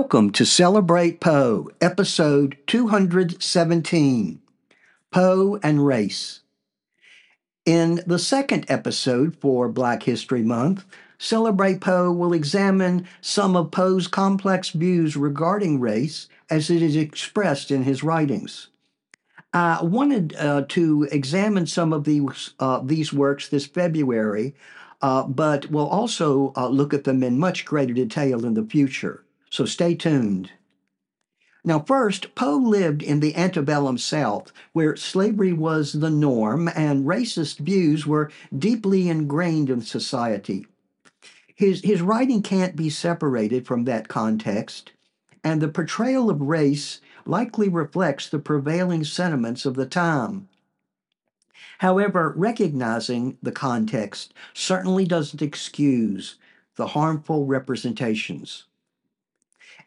Welcome to Celebrate Poe, episode 217 Poe and Race. In the second episode for Black History Month, Celebrate Poe will examine some of Poe's complex views regarding race as it is expressed in his writings. I wanted uh, to examine some of these, uh, these works this February, uh, but we'll also uh, look at them in much greater detail in the future. So stay tuned. Now, first, Poe lived in the antebellum South, where slavery was the norm and racist views were deeply ingrained in society. His, his writing can't be separated from that context, and the portrayal of race likely reflects the prevailing sentiments of the time. However, recognizing the context certainly doesn't excuse the harmful representations.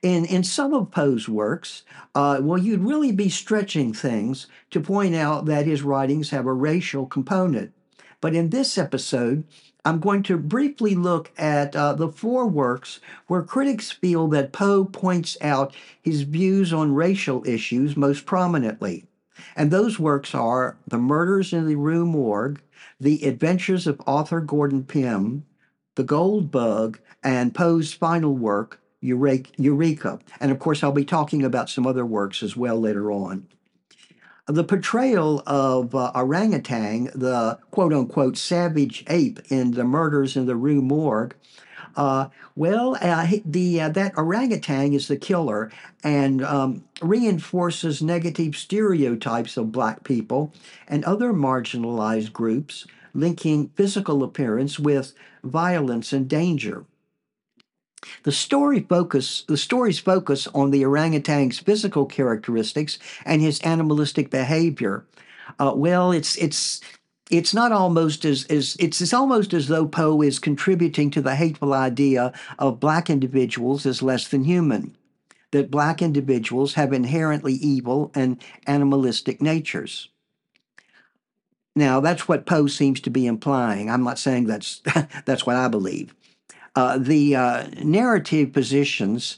In, in some of Poe's works, uh, well, you'd really be stretching things to point out that his writings have a racial component. But in this episode, I'm going to briefly look at uh, the four works where critics feel that Poe points out his views on racial issues most prominently. And those works are The Murders in the Rue Morgue, The Adventures of Arthur Gordon Pym, The Gold Bug, and Poe's final work, Eureka. And of course, I'll be talking about some other works as well later on. The portrayal of uh, orangutan, the quote unquote savage ape in the murders in the Rue Morgue, uh, well, uh, the uh, that orangutan is the killer and um, reinforces negative stereotypes of black people and other marginalized groups, linking physical appearance with violence and danger. The story focus the stories focus on the orangutan's physical characteristics and his animalistic behavior. Uh, well, it's it's it's not almost as, as it's, it's almost as though Poe is contributing to the hateful idea of black individuals as less than human, that black individuals have inherently evil and animalistic natures. Now, that's what Poe seems to be implying. I'm not saying that's that's what I believe. Uh, the uh, narrative positions,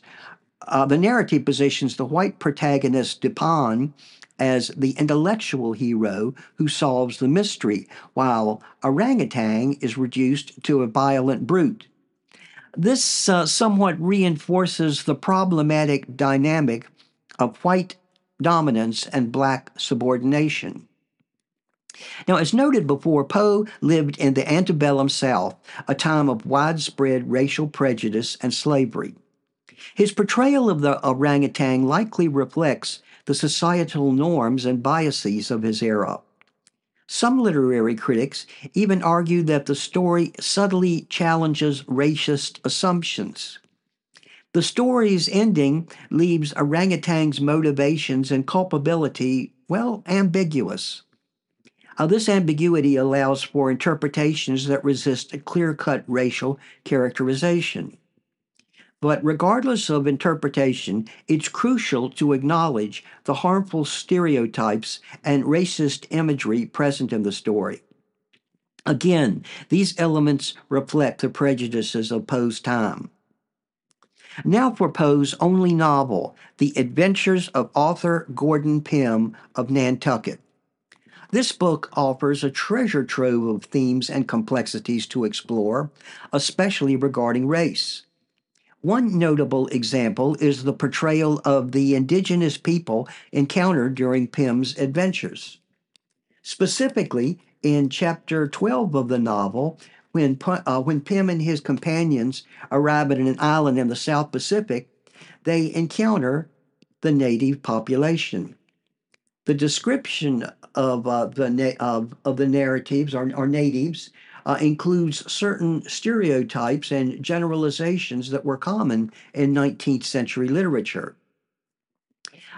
uh, the narrative positions the white protagonist Dupin as the intellectual hero who solves the mystery, while orangutan is reduced to a violent brute. This uh, somewhat reinforces the problematic dynamic of white dominance and black subordination. Now, as noted before, Poe lived in the antebellum South, a time of widespread racial prejudice and slavery. His portrayal of the orangutan likely reflects the societal norms and biases of his era. Some literary critics even argue that the story subtly challenges racist assumptions. The story's ending leaves orangutan's motivations and culpability, well, ambiguous. Uh, this ambiguity allows for interpretations that resist a clear cut racial characterization. But regardless of interpretation, it's crucial to acknowledge the harmful stereotypes and racist imagery present in the story. Again, these elements reflect the prejudices of Poe's time. Now for Poe's only novel, The Adventures of Arthur Gordon Pym of Nantucket. This book offers a treasure trove of themes and complexities to explore, especially regarding race. One notable example is the portrayal of the indigenous people encountered during Pym's adventures. Specifically, in chapter 12 of the novel, when, uh, when Pym and his companions arrive at an island in the South Pacific, they encounter the native population. The description of uh, the na- of, of the narratives or, or natives uh, includes certain stereotypes and generalizations that were common in 19th century literature.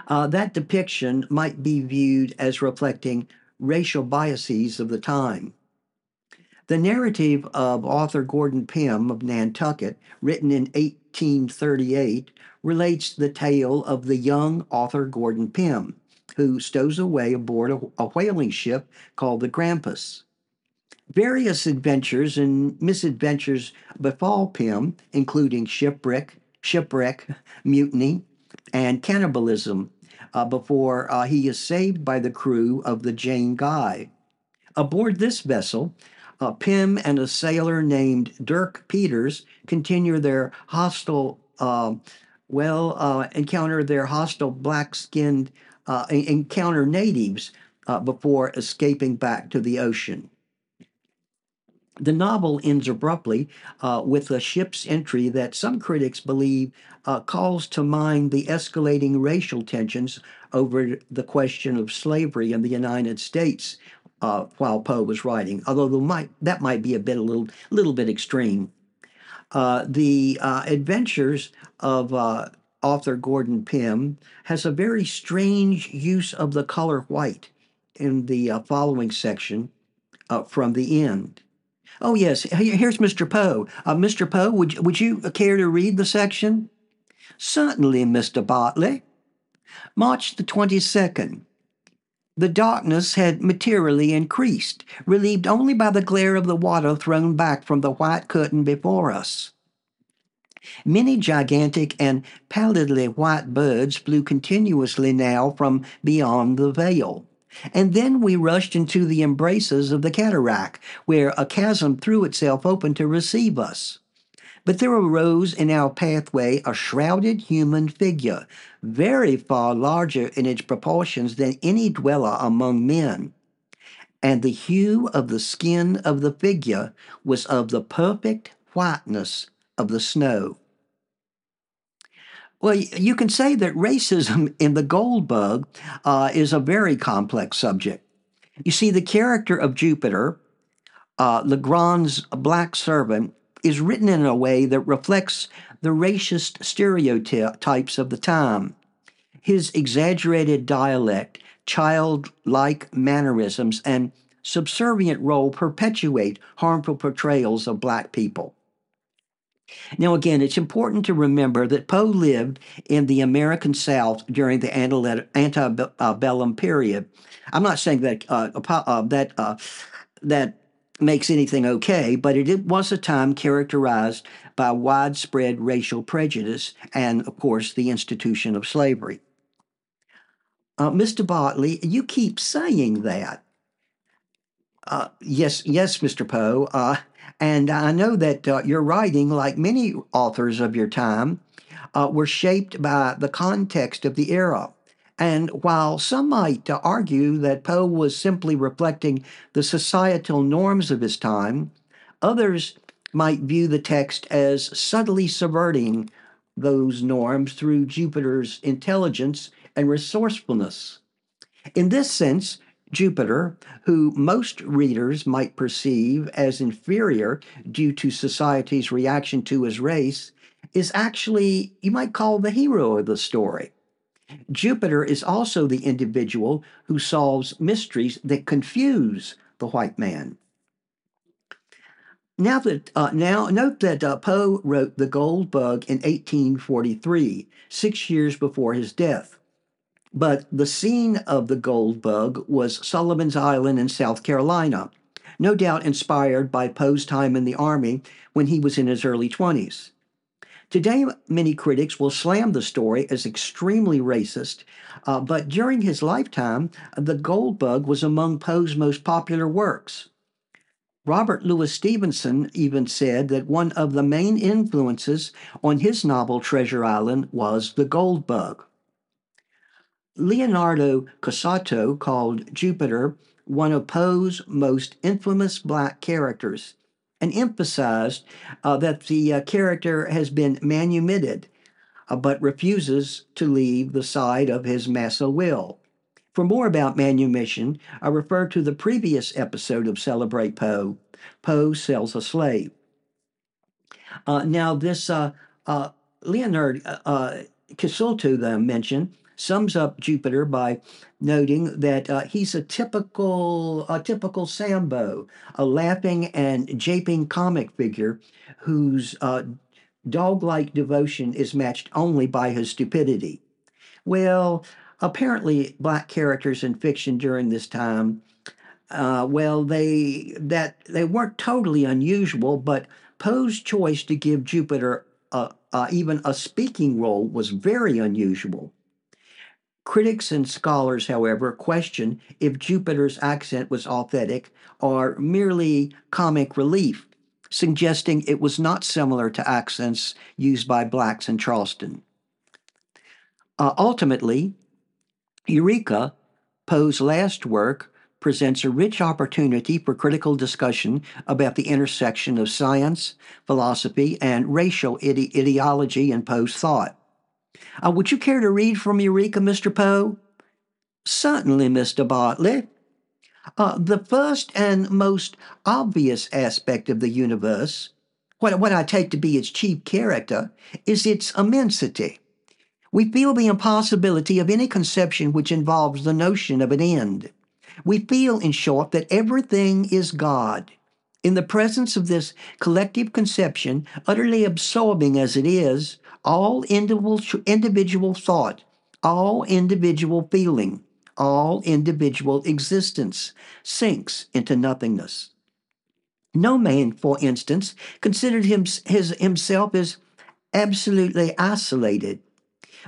Uh, that depiction might be viewed as reflecting racial biases of the time. The narrative of Arthur Gordon Pym of Nantucket, written in 1838, relates the tale of the young Arthur Gordon Pym who stows away aboard a, a whaling ship called the Grampus. Various adventures and misadventures befall Pym, including shipwreck, shipwreck, mutiny, and cannibalism uh, before uh, he is saved by the crew of the Jane Guy. Aboard this vessel, uh, Pym and a sailor named Dirk Peters continue their hostile, uh, well, uh, encounter their hostile black skinned, uh, encounter natives uh, before escaping back to the ocean. The novel ends abruptly uh, with a ship's entry that some critics believe uh, calls to mind the escalating racial tensions over the question of slavery in the United States uh, while Poe was writing, although might, that might be a bit a little little bit extreme. Uh, the adventures of Arthur Gordon Pym has a very strange use of the color white in the following section from the end. Oh, yes. Here's Mr. Poe. Uh, Mr. Poe, would, would you care to read the section? Certainly, Mr. Bartley. March the 22nd. The darkness had materially increased, relieved only by the glare of the water thrown back from the white curtain before us. Many gigantic and pallidly white birds flew continuously now from beyond the veil. And then we rushed into the embraces of the cataract, where a chasm threw itself open to receive us. But there arose in our pathway a shrouded human figure, very far larger in its proportions than any dweller among men. And the hue of the skin of the figure was of the perfect whiteness of the snow. Well, you can say that racism in the gold bug uh, is a very complex subject. You see, the character of Jupiter, uh, Legrand's black servant, is written in a way that reflects the racist stereotypes of the time. His exaggerated dialect, childlike mannerisms, and subservient role perpetuate harmful portrayals of black people. Now, again, it's important to remember that Poe lived in the American South during the antebellum period. I'm not saying that uh, uh, that uh, that makes anything okay, but it was a time characterized by widespread racial prejudice and, of course, the institution of slavery. Uh, Mr. Bartley, you keep saying that. Uh, yes, yes, Mr. Poe. And I know that uh, your writing, like many authors of your time, uh, were shaped by the context of the era. And while some might uh, argue that Poe was simply reflecting the societal norms of his time, others might view the text as subtly subverting those norms through Jupiter's intelligence and resourcefulness. In this sense, Jupiter, who most readers might perceive as inferior due to society's reaction to his race, is actually, you might call, the hero of the story. Jupiter is also the individual who solves mysteries that confuse the white man. Now that uh, now note that uh, Poe wrote The Gold Bug in 1843, six years before his death. But the scene of the gold bug was Sullivan's Island in South Carolina, no doubt inspired by Poe's time in the Army when he was in his early 20s. Today, many critics will slam the story as extremely racist, uh, but during his lifetime, The Gold Bug was among Poe's most popular works. Robert Louis Stevenson even said that one of the main influences on his novel Treasure Island was The Gold Bug. Leonardo Cassuto called Jupiter one of Poe's most infamous black characters and emphasized uh, that the uh, character has been manumitted uh, but refuses to leave the side of his massa will. For more about manumission, I refer to the previous episode of Celebrate Poe. Poe sells a slave. Uh, now, this uh, uh, Leonard uh, I mentioned sums up Jupiter by noting that uh, he's a typical a typical Sambo, a laughing and japing comic figure whose uh, dog-like devotion is matched only by his stupidity. Well, apparently, black characters in fiction during this time, uh, well, they that they weren't totally unusual, but Poe's choice to give Jupiter uh, uh, even a speaking role was very unusual. Critics and scholars, however, question if Jupiter's accent was authentic or merely comic relief, suggesting it was not similar to accents used by blacks in Charleston. Uh, ultimately, Eureka, Poe's last work, presents a rich opportunity for critical discussion about the intersection of science, philosophy, and racial ide- ideology in Poe's thought. Uh, would you care to read from Eureka, Mr. Poe? Certainly, Mr. Bartley. Uh, the first and most obvious aspect of the universe, what, what I take to be its chief character, is its immensity. We feel the impossibility of any conception which involves the notion of an end. We feel, in short, that everything is God. In the presence of this collective conception, utterly absorbing as it is, all individual, thought, all individual feeling, all individual existence sinks into nothingness. No man, for instance, considered him, his, himself as absolutely isolated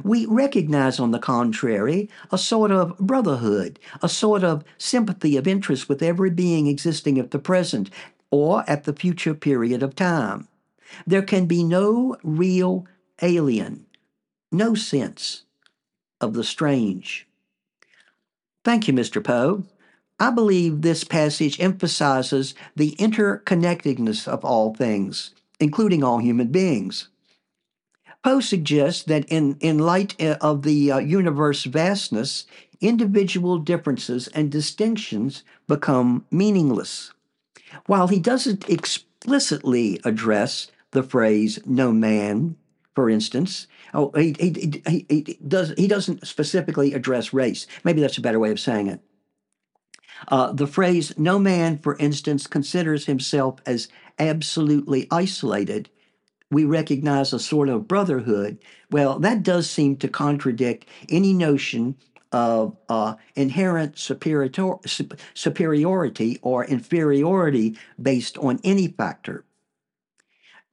we recognize, on the contrary, a sort of brotherhood, a sort of sympathy of interest with every being existing at the present or at the future period of time. There can be no real alien, no sense of the strange. Thank you, Mr. Poe. I believe this passage emphasizes the interconnectedness of all things, including all human beings. Poe suggests that in, in light uh, of the uh, universe vastness, individual differences and distinctions become meaningless. While he doesn't explicitly address the phrase no man, for instance, oh, he, he, he, he, does, he doesn't specifically address race. Maybe that's a better way of saying it. Uh, the phrase no man, for instance, considers himself as absolutely isolated we recognize a sort of brotherhood, well, that does seem to contradict any notion of uh, inherent superior, superiority or inferiority based on any factor.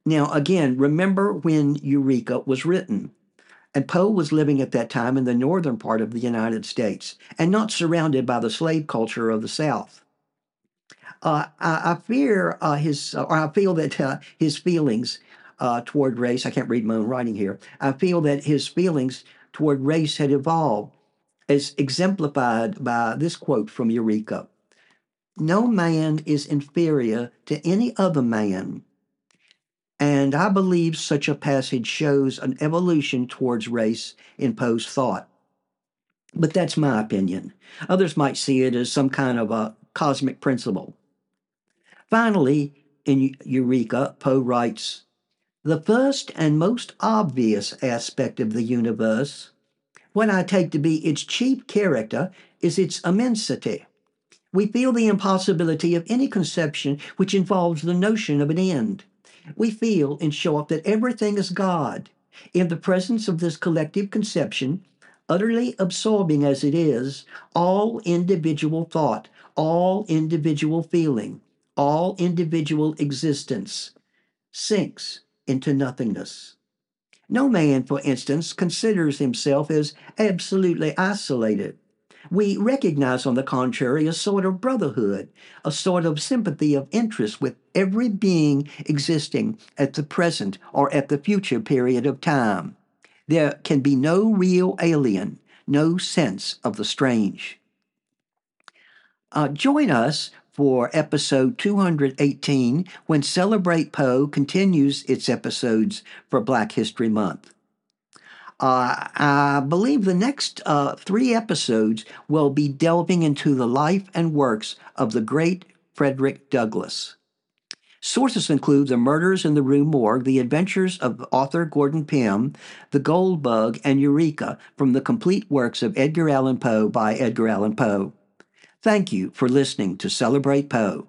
Now, again, remember when Eureka was written. And Poe was living at that time in the northern part of the United States and not surrounded by the slave culture of the South. Uh, I, I, fear uh, his, or I feel that uh, his feelings uh, toward race. I can't read my own writing here. I feel that his feelings toward race had evolved, as exemplified by this quote from Eureka No man is inferior to any other man. And I believe such a passage shows an evolution towards race in Poe's thought. But that's my opinion. Others might see it as some kind of a cosmic principle. Finally, in Eureka, Poe writes the first and most obvious aspect of the universe, what I take to be its chief character, is its immensity. We feel the impossibility of any conception which involves the notion of an end. We feel, in short, that everything is God. In the presence of this collective conception, utterly absorbing as it is, all individual thought, all individual feeling, all individual existence sinks into nothingness. No man, for instance, considers himself as absolutely isolated. We recognize, on the contrary, a sort of brotherhood, a sort of sympathy of interest with every being existing at the present or at the future period of time. There can be no real alien, no sense of the strange. Uh, join us for episode 218 when Celebrate Poe continues its episodes for Black History Month. Uh, I believe the next uh, three episodes will be delving into the life and works of the great Frederick Douglass. Sources include The Murders in the Rue Morgue, The Adventures of Arthur Gordon Pym, The Gold Bug, and Eureka from the complete works of Edgar Allan Poe by Edgar Allan Poe. Thank you for listening to Celebrate Poe.